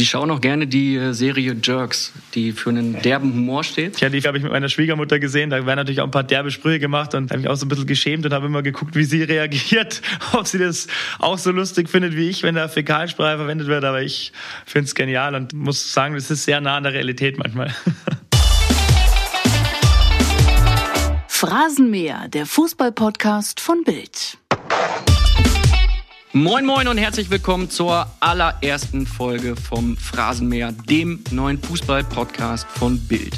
Sie schauen auch gerne die äh, Serie Jerks, die für einen derben Humor steht. Ja, die habe ich mit meiner Schwiegermutter gesehen. Da werden natürlich auch ein paar derbe Sprüche gemacht und habe mich auch so ein bisschen geschämt und habe immer geguckt, wie sie reagiert, ob sie das auch so lustig findet wie ich, wenn da Fäkalsprache verwendet wird. Aber ich finde es genial und muss sagen, das ist sehr nah an der Realität manchmal. Phrasenmäher, der Fußballpodcast von Bild. Moin Moin und herzlich willkommen zur allerersten Folge vom Phrasenmäher, dem neuen Fußball-Podcast von Bild.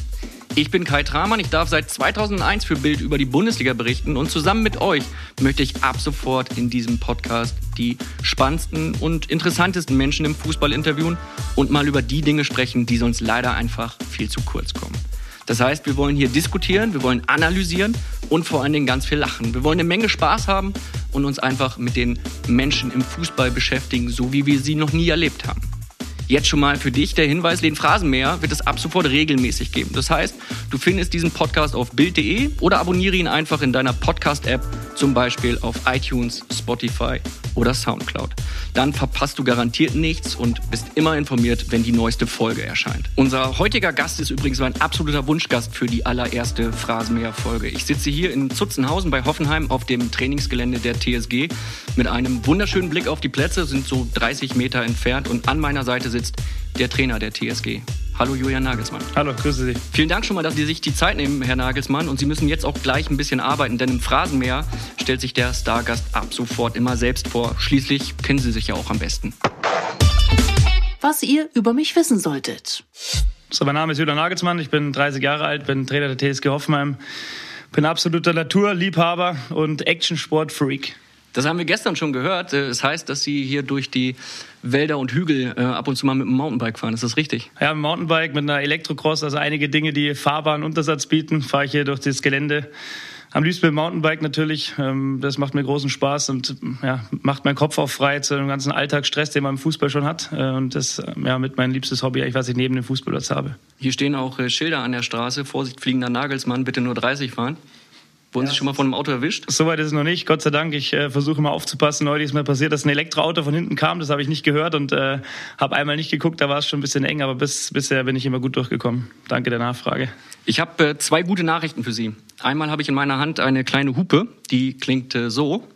Ich bin Kai Tramann, ich darf seit 2001 für Bild über die Bundesliga berichten und zusammen mit euch möchte ich ab sofort in diesem Podcast die spannendsten und interessantesten Menschen im Fußball interviewen und mal über die Dinge sprechen, die sonst leider einfach viel zu kurz kommen. Das heißt, wir wollen hier diskutieren, wir wollen analysieren und vor allen Dingen ganz viel lachen. Wir wollen eine Menge Spaß haben und uns einfach mit den Menschen im Fußball beschäftigen, so wie wir sie noch nie erlebt haben. Jetzt schon mal für dich der Hinweis, den Phrasenmäher wird es ab sofort regelmäßig geben. Das heißt, du findest diesen Podcast auf Bild.de oder abonniere ihn einfach in deiner Podcast-App, zum Beispiel auf iTunes, Spotify oder Soundcloud. Dann verpasst du garantiert nichts und bist immer informiert, wenn die neueste Folge erscheint. Unser heutiger Gast ist übrigens mein absoluter Wunschgast für die allererste Phrasenmäher-Folge. Ich sitze hier in Zutzenhausen bei Hoffenheim auf dem Trainingsgelände der TSG mit einem wunderschönen Blick auf die Plätze, sind so 30 Meter entfernt und an meiner Seite sitzt der Trainer der TSG. Hallo Julian Nagelsmann. Hallo, grüße Sie. Vielen Dank schon mal, dass Sie sich die Zeit nehmen, Herr Nagelsmann. Und Sie müssen jetzt auch gleich ein bisschen arbeiten, denn im Phrasenmäher stellt sich der Stargast ab sofort immer selbst vor. Schließlich kennen Sie sich ja auch am besten. Was ihr über mich wissen solltet. So, mein Name ist Julian Nagelsmann, ich bin 30 Jahre alt, bin Trainer der TSG Hoffenheim, bin absoluter Naturliebhaber und Actionsport-Freak. Das haben wir gestern schon gehört. Es das heißt, dass Sie hier durch die Wälder und Hügel äh, ab und zu mal mit dem Mountainbike fahren. Ist das richtig? Ja, mit Mountainbike, mit einer Elektrocross, also einige Dinge, die fahrbaren Untersatz bieten, fahre ich hier durch das Gelände. Am liebsten mit dem Mountainbike natürlich. Ähm, das macht mir großen Spaß und ja, macht meinen Kopf auch frei zu dem ganzen Alltagsstress, den man im Fußball schon hat. Äh, und das ja mit mein liebstes Hobby, was ich neben dem Fußball jetzt habe. Hier stehen auch äh, Schilder an der Straße. Vorsicht, fliegender Nagelsmann, bitte nur 30 fahren. Wurden Sie schon mal von einem Auto erwischt? Soweit ist es noch nicht, Gott sei Dank. Ich äh, versuche mal aufzupassen. Neulich ist mir passiert, dass ein Elektroauto von hinten kam. Das habe ich nicht gehört und äh, habe einmal nicht geguckt. Da war es schon ein bisschen eng, aber bis, bisher bin ich immer gut durchgekommen. Danke der Nachfrage. Ich habe äh, zwei gute Nachrichten für Sie. Einmal habe ich in meiner Hand eine kleine Hupe, die klingt äh, so.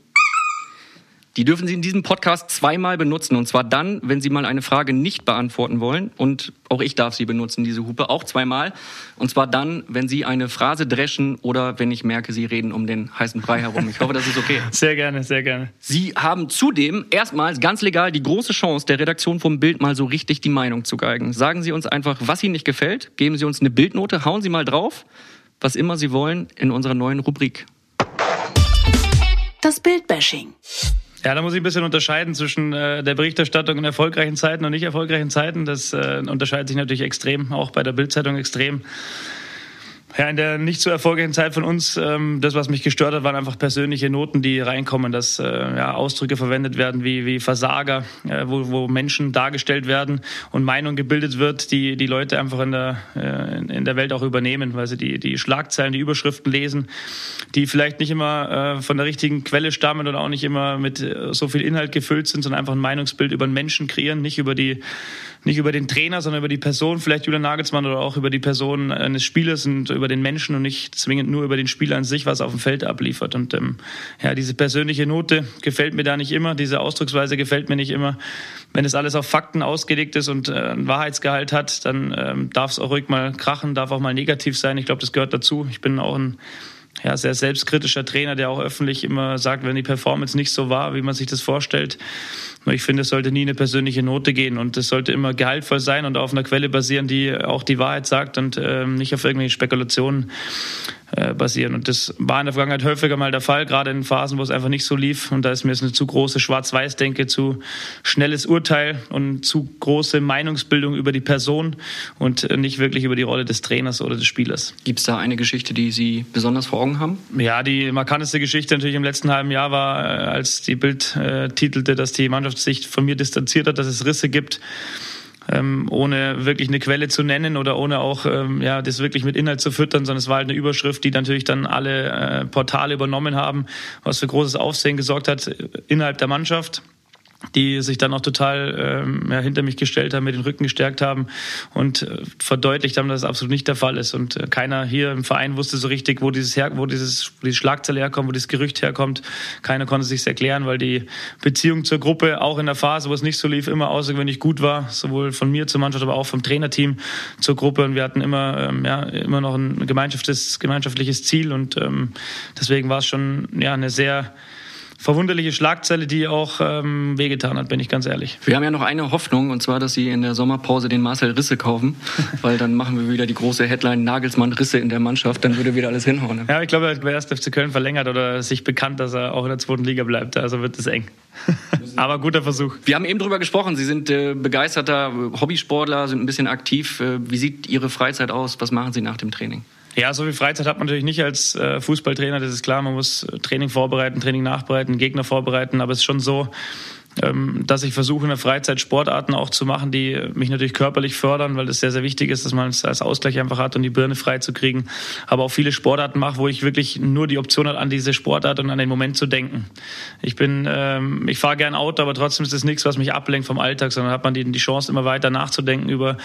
Die dürfen Sie in diesem Podcast zweimal benutzen. Und zwar dann, wenn Sie mal eine Frage nicht beantworten wollen. Und auch ich darf sie benutzen, diese Hupe, auch zweimal. Und zwar dann, wenn Sie eine Phrase dreschen oder wenn ich merke, Sie reden um den heißen Brei herum. Ich hoffe, das ist okay. Sehr gerne, sehr gerne. Sie haben zudem erstmals ganz legal die große Chance, der Redaktion vom Bild mal so richtig die Meinung zu geigen. Sagen Sie uns einfach, was Ihnen nicht gefällt. Geben Sie uns eine Bildnote, hauen Sie mal drauf, was immer Sie wollen, in unserer neuen Rubrik. Das Bildbashing. Ja, da muss ich ein bisschen unterscheiden zwischen äh, der Berichterstattung in erfolgreichen Zeiten und nicht erfolgreichen Zeiten. Das äh, unterscheidet sich natürlich extrem, auch bei der Bildzeitung extrem. Ja, in der nicht so erfolgreichen Zeit von uns, ähm, das, was mich gestört hat, waren einfach persönliche Noten, die reinkommen, dass äh, ja, Ausdrücke verwendet werden wie, wie Versager, äh, wo, wo Menschen dargestellt werden und Meinung gebildet wird, die die Leute einfach in der, äh, in der Welt auch übernehmen, weil sie die, die Schlagzeilen, die Überschriften lesen, die vielleicht nicht immer äh, von der richtigen Quelle stammen oder auch nicht immer mit äh, so viel Inhalt gefüllt sind, sondern einfach ein Meinungsbild über einen Menschen kreieren, nicht über die nicht über den Trainer, sondern über die Person, vielleicht Julian Nagelsmann oder auch über die Person eines Spielers und über den Menschen und nicht zwingend nur über den Spieler an sich, was auf dem Feld abliefert. Und ähm, ja, diese persönliche Note gefällt mir da nicht immer, diese Ausdrucksweise gefällt mir nicht immer. Wenn es alles auf Fakten ausgelegt ist und äh, einen Wahrheitsgehalt hat, dann ähm, darf es auch ruhig mal krachen, darf auch mal negativ sein. Ich glaube, das gehört dazu. Ich bin auch ein ja, sehr selbstkritischer Trainer, der auch öffentlich immer sagt, wenn die Performance nicht so war, wie man sich das vorstellt. Nur ich finde, es sollte nie eine persönliche Note gehen und es sollte immer gehaltvoll sein und auf einer Quelle basieren, die auch die Wahrheit sagt und äh, nicht auf irgendwelche Spekulationen äh, basieren. Und das war in der Vergangenheit häufiger mal der Fall, gerade in Phasen, wo es einfach nicht so lief. Und da ist mir jetzt eine zu große Schwarz-Weiß-Denke, zu schnelles Urteil und zu große Meinungsbildung über die Person und nicht wirklich über die Rolle des Trainers oder des Spielers. Gibt es da eine Geschichte, die Sie besonders vor Augen haben? Ja, die markanteste Geschichte natürlich im letzten halben Jahr war, äh, als die Bild äh, titelte, dass die Mannschaft sich von mir distanziert hat, dass es Risse gibt ähm, ohne wirklich eine Quelle zu nennen oder ohne auch ähm, ja, das wirklich mit Inhalt zu füttern, sondern es war halt eine Überschrift, die natürlich dann alle äh, Portale übernommen haben, was für großes Aufsehen gesorgt hat innerhalb der Mannschaft. Die sich dann auch total ähm, ja, hinter mich gestellt haben, mir den Rücken gestärkt haben und äh, verdeutlicht haben, dass es absolut nicht der Fall ist. Und äh, keiner hier im Verein wusste so richtig, wo dieses her, wo dieses wo diese Schlagzeile herkommt, wo dieses Gerücht herkommt. Keiner konnte sich erklären, weil die Beziehung zur Gruppe auch in der Phase, wo es nicht so lief, immer außergewöhnlich gut war, sowohl von mir zur Mannschaft, aber auch vom Trainerteam zur Gruppe. Und wir hatten immer ähm, ja immer noch ein gemeinschaftliches gemeinschaftliches Ziel und ähm, deswegen war es schon ja eine sehr verwunderliche Schlagzeile, die auch ähm, wehgetan hat, bin ich ganz ehrlich. Wir haben ja noch eine Hoffnung, und zwar, dass Sie in der Sommerpause den Marcel Risse kaufen, weil dann machen wir wieder die große Headline Nagelsmann Risse in der Mannschaft, dann würde wieder alles hinhauen. Ne? Ja, ich glaube, er hat bei 1. FC Köln verlängert oder sich bekannt, dass er auch in der zweiten Liga bleibt, also wird es eng. Aber guter Versuch. Wir haben eben drüber gesprochen, Sie sind äh, begeisterter Hobbysportler, sind ein bisschen aktiv. Äh, wie sieht Ihre Freizeit aus? Was machen Sie nach dem Training? Ja, so viel Freizeit hat man natürlich nicht als äh, Fußballtrainer, das ist klar. Man muss äh, Training vorbereiten, Training nachbereiten, Gegner vorbereiten, aber es ist schon so, dass ich versuche, in der Freizeit Sportarten auch zu machen, die mich natürlich körperlich fördern, weil das sehr, sehr wichtig ist, dass man es als Ausgleich einfach hat und die Birne frei zu kriegen. Aber auch viele Sportarten mache, wo ich wirklich nur die Option habe, an diese Sportart und an den Moment zu denken. Ich bin, ähm, ich fahre gern Auto, aber trotzdem ist das nichts, was mich ablenkt vom Alltag, sondern hat man die, die Chance, immer weiter nachzudenken über,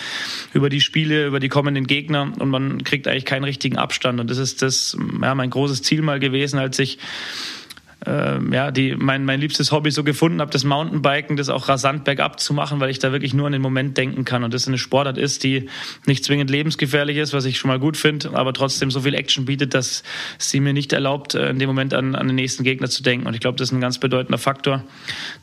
über die Spiele, über die kommenden Gegner und man kriegt eigentlich keinen richtigen Abstand. Und das ist das, ja, mein großes Ziel mal gewesen, als ich ähm, ja, die, mein, mein liebstes Hobby so gefunden habe, das Mountainbiken, das auch rasant bergab zu machen, weil ich da wirklich nur an den Moment denken kann und das eine Sportart ist, die nicht zwingend lebensgefährlich ist, was ich schon mal gut finde, aber trotzdem so viel Action bietet, dass sie mir nicht erlaubt, äh, in dem Moment an, an den nächsten Gegner zu denken. Und ich glaube, das ist ein ganz bedeutender Faktor.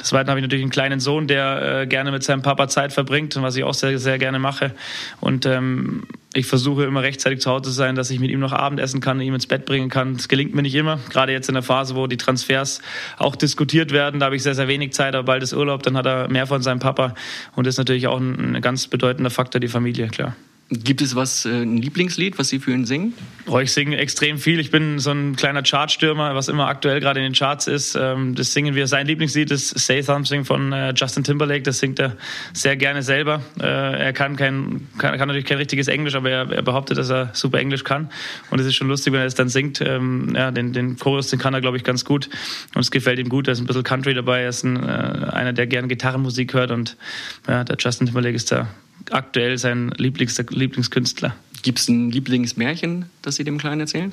Des Weiteren habe ich natürlich einen kleinen Sohn, der äh, gerne mit seinem Papa Zeit verbringt und was ich auch sehr, sehr gerne mache. Und ähm, ich versuche immer rechtzeitig zu Hause zu sein, dass ich mit ihm noch Abendessen kann, ihm ins Bett bringen kann. Das gelingt mir nicht immer. Gerade jetzt in der Phase, wo die Transfers auch diskutiert werden, da habe ich sehr, sehr wenig Zeit, aber bald ist Urlaub, dann hat er mehr von seinem Papa. Und das ist natürlich auch ein, ganz bedeutender Faktor, die Familie, klar. Gibt es was, äh, ein Lieblingslied, was Sie für ihn singen? Oh, ich singe extrem viel. Ich bin so ein kleiner Chartstürmer, was immer aktuell gerade in den Charts ist. Ähm, das singen wir. Sein Lieblingslied ist Say Something von äh, Justin Timberlake. Das singt er sehr gerne selber. Äh, er kann, kein, kann, kann natürlich kein richtiges Englisch, aber er, er, behauptet, dass er super Englisch kann. Und es ist schon lustig, wenn er es dann singt. Ähm, ja, den, den Chorus, den kann er, glaube ich, ganz gut. Und es gefällt ihm gut. Da ist ein bisschen Country dabei. Er ist ein, einer, der gerne Gitarrenmusik hört. Und ja, der Justin Timberlake ist da aktuell sein Lieblings Lieblingskünstler. Gibt es ein Lieblingsmärchen, das Sie dem Kleinen erzählen?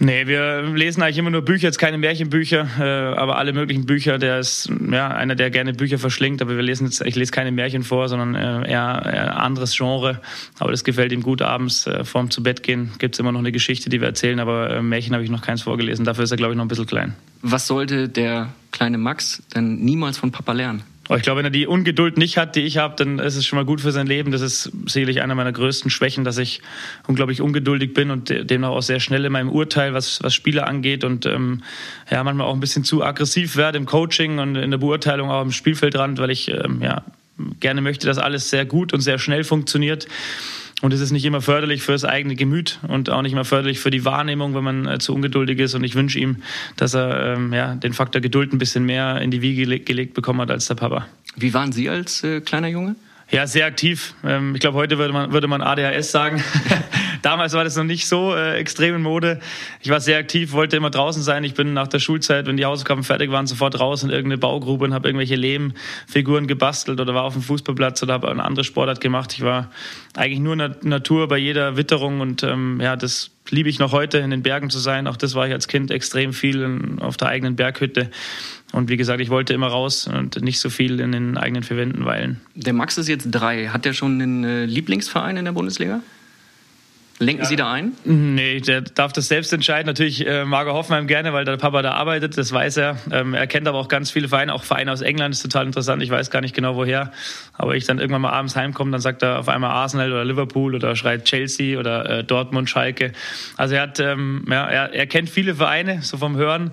Nee, wir lesen eigentlich immer nur Bücher, jetzt keine Märchenbücher, äh, aber alle möglichen Bücher. Der ist ja einer, der gerne Bücher verschlingt, aber wir lesen jetzt, ich lese keine Märchen vor, sondern äh, eher, eher anderes Genre. Aber das gefällt ihm gut. Abends äh, vorm zu Bett gehen gibt es immer noch eine Geschichte, die wir erzählen, aber äh, Märchen habe ich noch keins vorgelesen. Dafür ist er, glaube ich, noch ein bisschen klein. Was sollte der kleine Max denn niemals von Papa lernen? Ich glaube, wenn er die Ungeduld nicht hat, die ich habe, dann ist es schon mal gut für sein Leben. Das ist sicherlich einer meiner größten Schwächen, dass ich unglaublich ungeduldig bin und demnach auch sehr schnell in meinem Urteil, was, was Spieler angeht und ähm, ja, manchmal auch ein bisschen zu aggressiv werde im Coaching und in der Beurteilung auch im Spielfeldrand, weil ich ähm, ja, gerne möchte, dass alles sehr gut und sehr schnell funktioniert. Und es ist nicht immer förderlich für das eigene Gemüt und auch nicht immer förderlich für die Wahrnehmung, wenn man äh, zu ungeduldig ist. Und ich wünsche ihm, dass er ähm, ja, den Faktor Geduld ein bisschen mehr in die Wiege gelegt, gelegt bekommen hat als der Papa. Wie waren Sie als äh, kleiner Junge? Ja, sehr aktiv. Ähm, ich glaube, heute würde man, würde man ADHS sagen. Damals war das noch nicht so äh, extrem in Mode. Ich war sehr aktiv, wollte immer draußen sein. Ich bin nach der Schulzeit, wenn die Hausaufgaben fertig waren, sofort raus in irgendeine Baugrube und habe irgendwelche Lehmfiguren gebastelt oder war auf dem Fußballplatz oder habe eine andere Sportart gemacht. Ich war eigentlich nur in der Natur bei jeder Witterung und ähm, ja, das liebe ich noch heute, in den Bergen zu sein. Auch das war ich als Kind extrem viel in, auf der eigenen Berghütte. Und wie gesagt, ich wollte immer raus und nicht so viel in den eigenen vier Wänden weilen. Der Max ist jetzt drei. Hat der schon einen äh, Lieblingsverein in der Bundesliga? Lenken ja. Sie da ein? Nee, der darf das selbst entscheiden. Natürlich äh, mag er Hoffenheim gerne, weil der Papa da arbeitet, das weiß er. Ähm, er kennt aber auch ganz viele Vereine, auch Vereine aus England, ist total interessant. Ich weiß gar nicht genau woher. Aber ich dann irgendwann mal abends heimkomme, dann sagt er auf einmal Arsenal oder Liverpool oder schreit Chelsea oder äh, Dortmund, Schalke. Also er hat, ähm, ja, er, er kennt viele Vereine, so vom Hören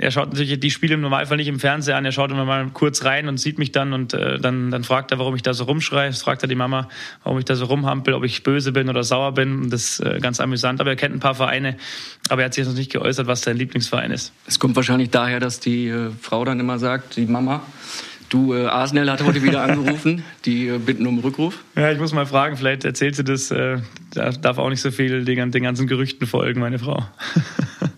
er schaut natürlich die Spiele im Normalfall nicht im Fernseher an. Er schaut immer mal kurz rein und sieht mich dann und äh, dann, dann fragt er, warum ich da so rumschreie. Fragt er die Mama, warum ich da so rumhampel, ob ich böse bin oder sauer bin. Das ist äh, ganz amüsant. Aber er kennt ein paar Vereine, aber er hat sich noch nicht geäußert, was sein Lieblingsverein ist. Es kommt wahrscheinlich daher, dass die äh, Frau dann immer sagt, die Mama, Du, äh, Arsenal hat heute wieder angerufen, die äh, bitten um Rückruf. Ja, ich muss mal fragen, vielleicht erzählt sie das, äh, darf auch nicht so viel den, den ganzen Gerüchten folgen, meine Frau.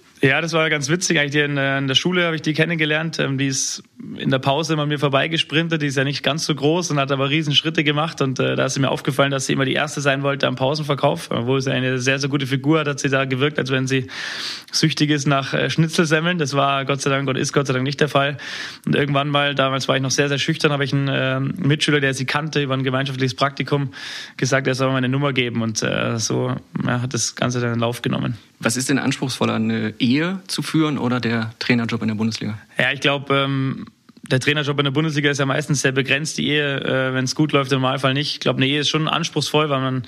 Ja, das war ganz witzig. Eigentlich in, in der Schule habe ich die kennengelernt. Ähm, die ist in der Pause immer an mir vorbeigesprintet. Die ist ja nicht ganz so groß und hat aber riesen Schritte gemacht. Und äh, da ist mir aufgefallen, dass sie immer die Erste sein wollte am Pausenverkauf. Obwohl sie eine sehr, sehr gute Figur hat, hat sie da gewirkt, als wenn sie süchtig ist nach äh, Schnitzelsemmeln. Das war Gott sei Dank und ist Gott sei Dank nicht der Fall. Und irgendwann mal, damals war ich noch sehr, sehr schüchtern, habe ich einen äh, Mitschüler, der sie kannte über ein gemeinschaftliches Praktikum, gesagt, er soll mir meine Nummer geben. Und äh, so ja, hat das Ganze dann in Lauf genommen. Was ist denn anspruchsvoller, eine Ehe zu führen oder der Trainerjob in der Bundesliga? Ja, ich glaube, ähm, der Trainerjob in der Bundesliga ist ja meistens sehr begrenzt. Die Ehe, äh, wenn es gut läuft, im Normalfall nicht. Ich glaube, eine Ehe ist schon anspruchsvoll, weil man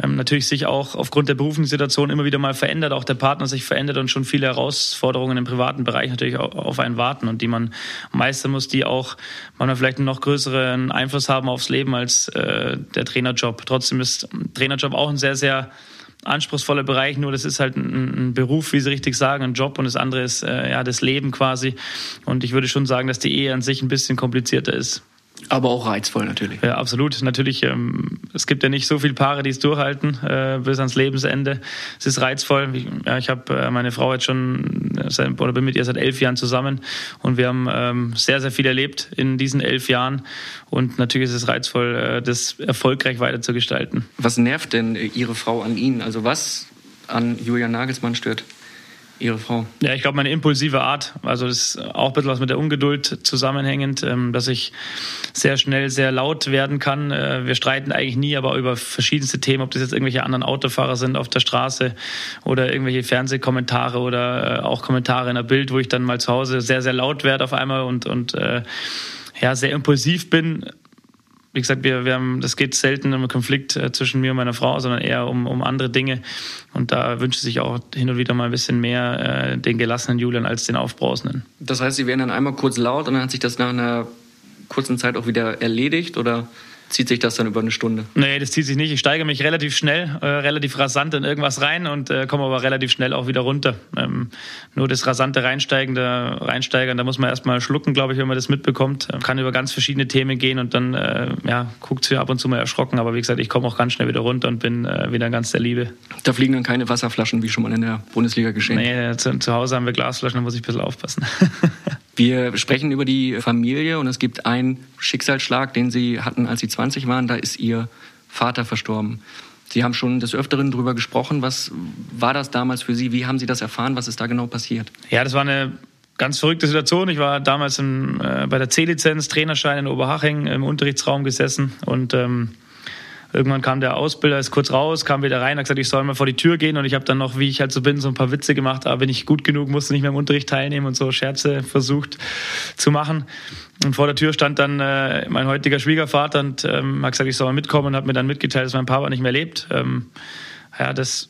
ähm, natürlich sich auch aufgrund der beruflichen Situation immer wieder mal verändert, auch der Partner sich verändert und schon viele Herausforderungen im privaten Bereich natürlich auf einen warten und die man meistern muss, die auch man vielleicht einen noch größeren Einfluss haben aufs Leben als äh, der Trainerjob. Trotzdem ist Trainerjob auch ein sehr, sehr anspruchsvoller Bereich, nur das ist halt ein, ein, Beruf, wie Sie richtig sagen, ein Job und das andere ist äh, ja das Leben quasi. Und ich würde schon sagen, dass die Ehe an sich ein bisschen komplizierter ist. Aber auch reizvoll natürlich. Ja, absolut. Natürlich, ähm, es gibt ja nicht so viele Paare, die es durchhalten äh, bis ans Lebensende. Es ist reizvoll. Ich, ja, ich habe äh, meine Frau jetzt schon äh, seit, oder bin mit ihr seit elf Jahren zusammen und wir haben ähm, sehr, sehr viel erlebt in diesen elf Jahren. Und natürlich ist es reizvoll, äh, das erfolgreich weiterzugestalten. Was nervt denn Ihre Frau an Ihnen? Also was an Julian Nagelsmann stört? Ihre Frau? Ja, ich glaube, meine impulsive Art, also das ist auch ein bisschen was mit der Ungeduld zusammenhängend, ähm, dass ich sehr schnell sehr laut werden kann. Äh, wir streiten eigentlich nie, aber über verschiedenste Themen, ob das jetzt irgendwelche anderen Autofahrer sind auf der Straße oder irgendwelche Fernsehkommentare oder äh, auch Kommentare in der Bild, wo ich dann mal zu Hause sehr, sehr laut werde auf einmal und, und äh, ja, sehr impulsiv bin wie gesagt, wir, wir haben, das geht selten um einen Konflikt äh, zwischen mir und meiner Frau, sondern eher um, um andere Dinge. Und da wünscht sich auch hin und wieder mal ein bisschen mehr äh, den gelassenen Julian als den aufbrausenden. Das heißt, Sie werden dann einmal kurz laut und dann hat sich das nach einer kurzen Zeit auch wieder erledigt oder zieht sich das dann über eine Stunde? Nee, das zieht sich nicht. Ich steige mich relativ schnell, äh, relativ rasant in irgendwas rein und äh, komme aber relativ schnell auch wieder runter. Ähm, nur das rasante Reinsteigen, da, Reinsteigern, da muss man erstmal schlucken, glaube ich, wenn man das mitbekommt. Ähm, kann über ganz verschiedene Themen gehen und dann äh, ja, guckt sie ab und zu mal erschrocken. Aber wie gesagt, ich komme auch ganz schnell wieder runter und bin äh, wieder ganz der Liebe. Da fliegen dann keine Wasserflaschen, wie schon mal in der Bundesliga geschehen? Nee, zu, zu Hause haben wir Glasflaschen, da muss ich ein bisschen aufpassen. Wir sprechen über die Familie und es gibt einen Schicksalsschlag, den Sie hatten, als Sie 20 waren. Da ist Ihr Vater verstorben. Sie haben schon des Öfteren darüber gesprochen. Was war das damals für Sie? Wie haben Sie das erfahren? Was ist da genau passiert? Ja, das war eine ganz verrückte Situation. Ich war damals in, äh, bei der C-Lizenz, Trainerschein in Oberhaching im Unterrichtsraum gesessen und ähm, Irgendwann kam der Ausbilder, ist kurz raus, kam wieder rein, hat gesagt, ich soll mal vor die Tür gehen und ich habe dann noch, wie ich halt so bin, so ein paar Witze gemacht, aber bin ich gut genug, musste nicht mehr im Unterricht teilnehmen und so Scherze versucht zu machen. Und vor der Tür stand dann äh, mein heutiger Schwiegervater und ähm, hat gesagt, ich soll mal mitkommen und hat mir dann mitgeteilt, dass mein Papa nicht mehr lebt. Ähm, ja, das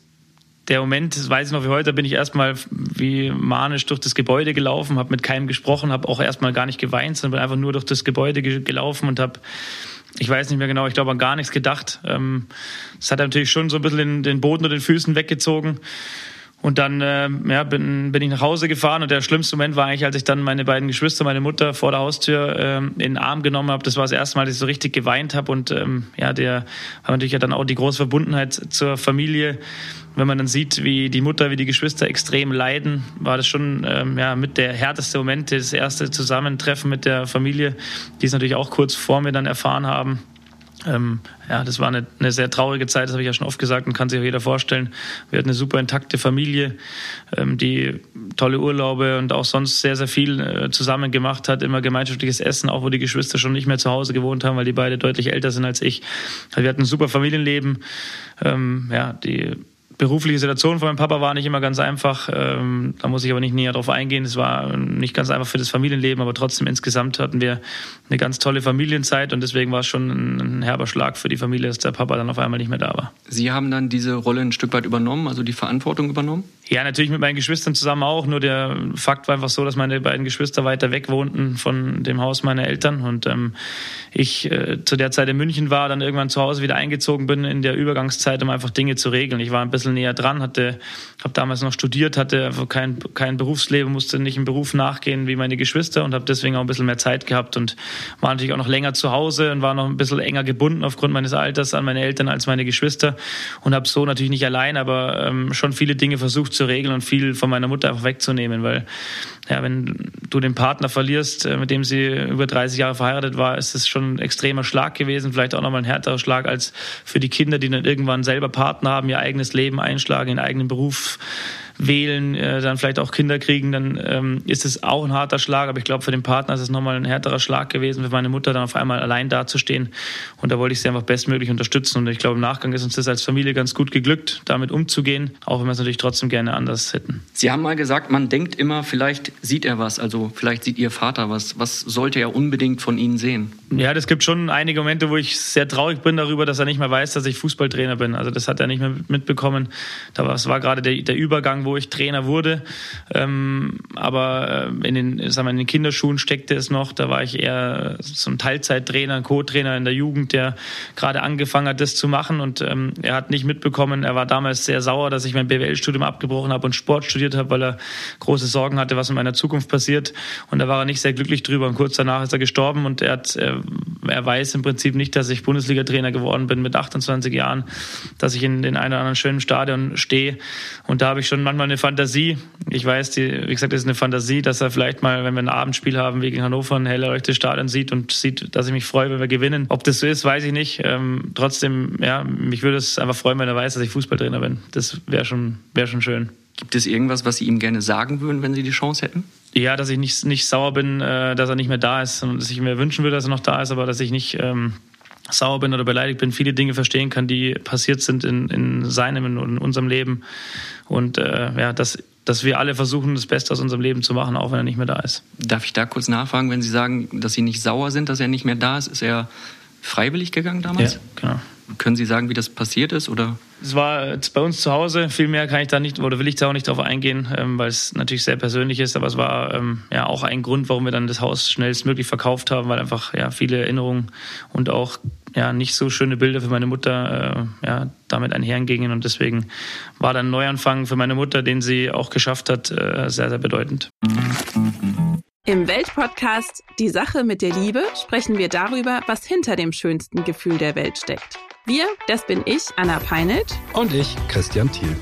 der Moment, das weiß ich noch wie heute, bin ich erstmal wie manisch durch das Gebäude gelaufen, habe mit keinem gesprochen, habe auch erstmal gar nicht geweint, sondern bin einfach nur durch das Gebäude gelaufen und habe ich weiß nicht mehr genau, ich glaube an gar nichts gedacht. Ähm, es hat natürlich schon so ein bisschen den, den Boden unter den Füßen weggezogen. Und dann äh, ja, bin, bin ich nach Hause gefahren und der schlimmste Moment war eigentlich, als ich dann meine beiden Geschwister, meine Mutter vor der Haustür äh, in den Arm genommen habe. Das war das erste Mal, dass ich so richtig geweint habe und ähm, ja, der hat natürlich ja dann auch die große Verbundenheit zur Familie. Wenn man dann sieht, wie die Mutter, wie die Geschwister extrem leiden, war das schon ähm, ja, mit der härteste Moment, das erste Zusammentreffen mit der Familie, die es natürlich auch kurz vor mir dann erfahren haben. ähm, ja, das war eine, eine sehr traurige Zeit, das habe ich ja schon oft gesagt und kann sich auch jeder vorstellen. Wir hatten eine super intakte Familie, ähm, die tolle Urlaube und auch sonst sehr, sehr viel äh, zusammen gemacht hat, immer gemeinschaftliches Essen, auch wo die Geschwister schon nicht mehr zu Hause gewohnt haben, weil die beide deutlich älter sind als ich. Also wir hatten ein super Familienleben. Ähm, ja, die berufliche Situation von meinem Papa war nicht immer ganz einfach. Ähm, da muss ich aber nicht näher drauf eingehen. Es war nicht ganz einfach für das Familienleben, aber trotzdem insgesamt hatten wir eine ganz tolle Familienzeit und deswegen war es schon ein, herber Schlag für die Familie, dass der Papa dann auf einmal nicht mehr da war. Sie haben dann diese Rolle ein Stück weit übernommen, also die Verantwortung übernommen? Ja, natürlich mit meinen Geschwistern zusammen auch. Nur der Fakt war einfach so, dass meine beiden Geschwister weiter weg wohnten von dem Haus meiner Eltern und ähm, ich äh, zu der Zeit in München war, dann irgendwann zu Hause wieder eingezogen bin in der Übergangszeit, um einfach Dinge zu regeln. Ich war ein bisschen näher dran, hatte, habe damals noch studiert, hatte einfach kein, kein Berufsleben, musste nicht im Beruf nachgehen wie meine Geschwister und habe deswegen auch ein bisschen mehr Zeit gehabt und war natürlich auch noch länger zu Hause und war noch ein bisschen enger gebunden aufgrund meines Alters an meine Eltern als meine Geschwister und habe so natürlich nicht allein, aber ähm, schon viele Dinge versucht zu regeln und viel von meiner Mutter einfach wegzunehmen, weil ja, wenn du den Partner verlierst, äh, mit dem sie über 30 Jahre verheiratet war, ist es schon ein extremer Schlag gewesen, vielleicht auch nochmal ein härterer Schlag als für die Kinder, die dann irgendwann selber Partner haben, ihr eigenes Leben einschlagen, ihren eigenen Beruf wählen, äh, dann vielleicht auch Kinder kriegen, dann ähm, ist es auch ein harter Schlag. Aber ich glaube, für den Partner ist es nochmal ein härterer Schlag gewesen, für meine Mutter dann auf einmal allein dazustehen. Und da wollte ich sie einfach bestmöglich unterstützen. Und ich glaube, im Nachgang ist uns das als Familie ganz gut geglückt, damit umzugehen, auch wenn wir es natürlich trotzdem gerne anders hätten. Sie haben mal gesagt, man denkt immer, vielleicht sieht er was, also vielleicht sieht Ihr Vater was. Was sollte er unbedingt von Ihnen sehen? Ja, das gibt schon einige Momente, wo ich sehr traurig bin darüber, dass er nicht mehr weiß, dass ich Fußballtrainer bin. Also das hat er nicht mehr mitbekommen. Das war gerade der, der Übergang, wo ich Trainer wurde. Ähm, aber äh, in den, sagen wir, in den Kinderschuhen steckte es noch. Da war ich eher so ein Teilzeittrainer, ein Co-Trainer in der Jugend, der gerade angefangen hat, das zu machen. Und ähm, er hat nicht mitbekommen, er war damals sehr sauer, dass ich mein BWL-Studium abgebrochen habe und Sport studiert habe, weil er große Sorgen hatte, was in meiner Zukunft passiert. Und da war er nicht sehr glücklich drüber. Und kurz danach ist er gestorben und er hat, er, er weiß im Prinzip nicht, dass ich Bundesliga-Trainer geworden bin mit 28 Jahren, dass ich in den einen oder anderen schönen Stadion stehe. Und da habe ich schon manchmal eine Fantasie. Ich weiß, die, wie gesagt, das ist eine Fantasie, dass er vielleicht mal, wenn wir ein Abendspiel haben, wie gegen Hannover, ein hell erleuchtetes Stadion sieht und sieht, dass ich mich freue, wenn wir gewinnen. Ob das so ist, weiß ich nicht. Ähm, trotzdem, ja, mich würde es einfach freuen, wenn er weiß, dass ich Fußballtrainer bin. Das wäre schon, wäre schon schön. Gibt es irgendwas, was Sie ihm gerne sagen würden, wenn Sie die Chance hätten? Ja, dass ich nicht, nicht sauer bin, äh, dass er nicht mehr da ist und dass ich mir wünschen würde, dass er noch da ist, aber dass ich nicht ähm, sauer bin oder beleidigt bin, viele Dinge verstehen kann, die passiert sind in, in seinem und in unserem Leben. Und äh, ja, dass, dass wir alle versuchen, das Beste aus unserem Leben zu machen, auch wenn er nicht mehr da ist. Darf ich da kurz nachfragen, wenn Sie sagen, dass Sie nicht sauer sind, dass er nicht mehr da ist? Ist er freiwillig gegangen damals? Ja, genau. Können Sie sagen, wie das passiert ist? Oder? Es war bei uns zu Hause. Viel mehr kann ich da nicht oder will ich da auch nicht drauf eingehen, ähm, weil es natürlich sehr persönlich ist. Aber es war ähm, ja auch ein Grund, warum wir dann das Haus schnellstmöglich verkauft haben, weil einfach ja viele Erinnerungen und auch ja nicht so schöne Bilder für meine Mutter äh, ja damit einhergingen und deswegen war dann ein Neuanfang für meine Mutter, den sie auch geschafft hat, äh, sehr sehr bedeutend. Im Weltpodcast Die Sache mit der Liebe sprechen wir darüber, was hinter dem schönsten Gefühl der Welt steckt. Wir, das bin ich, Anna Peinelt. Und ich, Christian Thiel.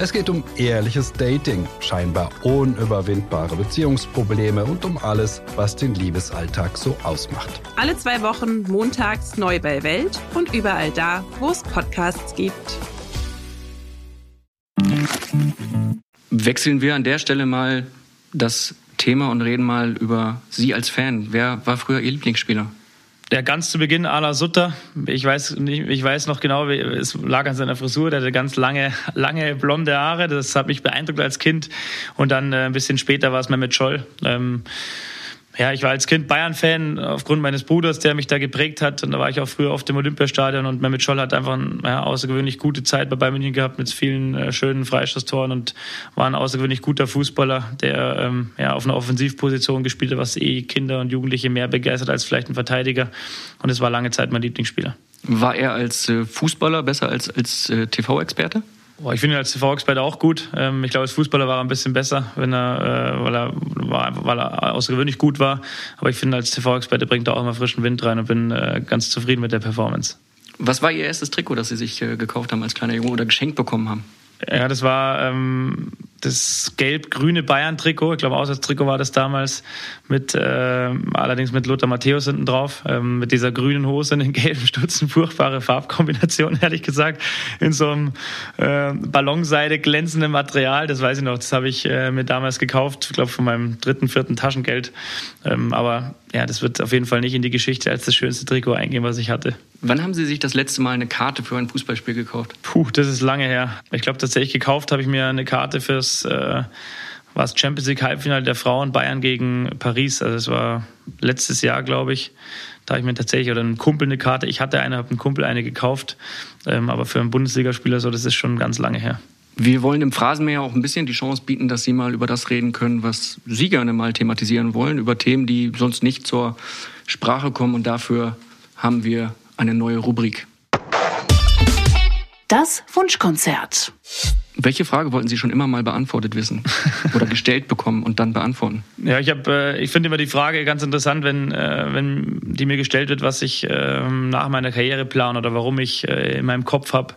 Es geht um ehrliches Dating, scheinbar unüberwindbare Beziehungsprobleme und um alles, was den Liebesalltag so ausmacht. Alle zwei Wochen montags neu bei Welt und überall da, wo es Podcasts gibt. Wechseln wir an der Stelle mal das Thema und reden mal über Sie als Fan. Wer war früher Ihr Lieblingsspieler? Ja, ganz zu Beginn Ala Sutter. Ich weiß, nicht, ich weiß noch genau, es lag an seiner Frisur. Der hatte ganz lange, lange blonde Haare. Das hat mich beeindruckt als Kind. Und dann äh, ein bisschen später war es Mehmet Scholl. Ähm, ja, ich war als Kind Bayern-Fan aufgrund meines Bruders, der mich da geprägt hat. Und da war ich auch früher auf dem Olympiastadion und Mehmet Scholl hat einfach eine ja, außergewöhnlich gute Zeit bei Bayern München gehabt mit vielen äh, schönen Freistoßtoren und war ein außergewöhnlich guter Fußballer, der ähm, ja, auf einer Offensivposition gespielt hat, was eh Kinder und Jugendliche mehr begeistert als vielleicht ein Verteidiger. Und es war lange Zeit mein Lieblingsspieler. War er als äh, Fußballer besser als als äh, TV-Experte? Ich finde ihn als TV-Experte auch gut. Ähm, ich glaube, als Fußballer war er ein bisschen besser, wenn er, äh, weil, er, weil er außergewöhnlich gut war. Aber ich finde, als TV-Experte bringt er auch immer frischen Wind rein und bin äh, ganz zufrieden mit der Performance. Was war Ihr erstes Trikot, das Sie sich äh, gekauft haben als kleiner Junge oder geschenkt bekommen haben? Ja, das war, ähm, das gelb-grüne Bayern-Trikot. Ich glaube, Auswärtstrikot war das damals, mit äh, allerdings mit Lothar Matthäus hinten drauf, ähm, mit dieser grünen Hose und den gelben Stutzen. Furchtbare Farbkombination, ehrlich gesagt, in so einem äh, Ballonseide glänzenden Material. Das weiß ich noch, das habe ich äh, mir damals gekauft, ich glaube, von meinem dritten, vierten Taschengeld. Ähm, aber ja, das wird auf jeden Fall nicht in die Geschichte als das schönste Trikot eingehen, was ich hatte. Wann haben Sie sich das letzte Mal eine Karte für ein Fußballspiel gekauft? Puh, das ist lange her. Ich glaube, tatsächlich gekauft habe ich mir eine Karte fürs äh, war es Champions League Halbfinale der Frauen Bayern gegen Paris. Also es war letztes Jahr, glaube ich. Da habe ich mir tatsächlich oder einen Kumpel eine Karte. Ich hatte eine, habe einen Kumpel eine gekauft. Ähm, aber für einen Bundesligaspieler so, das ist schon ganz lange her. Wir wollen dem Phrasenmäher auch ein bisschen die Chance bieten, dass Sie mal über das reden können, was Sie gerne mal thematisieren wollen, über Themen, die sonst nicht zur Sprache kommen. Und dafür haben wir eine neue Rubrik. Das Wunschkonzert. Welche Frage wollten Sie schon immer mal beantwortet wissen oder gestellt bekommen und dann beantworten? Ja, ich habe, äh, ich finde immer die Frage ganz interessant, wenn, äh, wenn die mir gestellt wird, was ich äh, nach meiner Karriere plane oder warum ich äh, in meinem Kopf habe,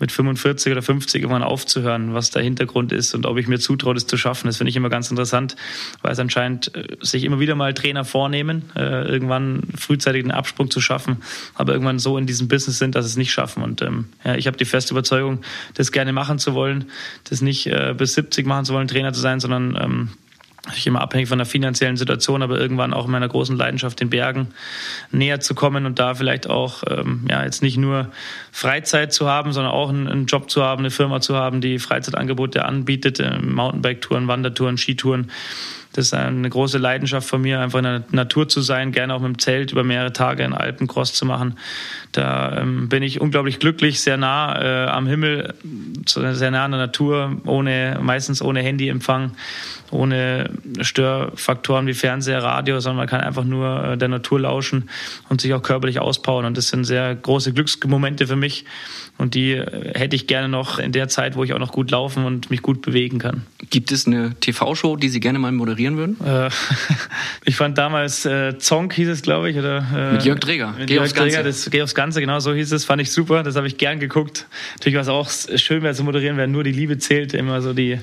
mit 45 oder 50 irgendwann aufzuhören, was der Hintergrund ist und ob ich mir zutraue, das zu schaffen. Das finde ich immer ganz interessant, weil es anscheinend sich immer wieder mal Trainer vornehmen, irgendwann frühzeitig einen Absprung zu schaffen, aber irgendwann so in diesem Business sind, dass sie es nicht schaffen. Und ähm, ja, ich habe die feste Überzeugung, das gerne machen zu wollen, das nicht äh, bis 70 machen zu wollen, Trainer zu sein, sondern ähm, ich immer abhängig von der finanziellen Situation, aber irgendwann auch in meiner großen Leidenschaft den Bergen näher zu kommen und da vielleicht auch ähm, ja jetzt nicht nur Freizeit zu haben, sondern auch einen, einen, Job zu haben, eine Firma zu haben, die Freizeitangebote anbietet, äh, Mountainbike-Touren, Wandertouren, Skitouren. Das ist eine große Leidenschaft von mir, einfach in der Natur zu sein, gerne auch mit dem Zelt über mehrere Tage in Alpencross zu machen. Da ähm, bin ich unglaublich glücklich, sehr nah äh, am Himmel, sehr nah an der Natur, ohne meistens ohne Handyempfang ohne Störfaktoren wie Fernseher, Radio, sondern man kann einfach nur äh, der Natur lauschen und sich auch körperlich auspowern. Und das sind sehr große Glücksmomente für mich. Und die äh, hätte ich gerne noch in der Zeit, wo ich auch noch gut laufen und mich gut bewegen kann. Gibt es eine TV-Show, die Sie gerne mal moderieren würden? Äh, ich fand damals äh, Zonk hieß es, glaube ich. Oder, äh, mit Jörg Träger. Mit Geh Jörg aufs Ganze. Träger, das Geh aufs Ganze, genau so hieß es. Fand ich super. Das habe ich gern geguckt. Natürlich war es auch schön, wäre zu moderieren, wenn nur die Liebe zählt. Immer so die,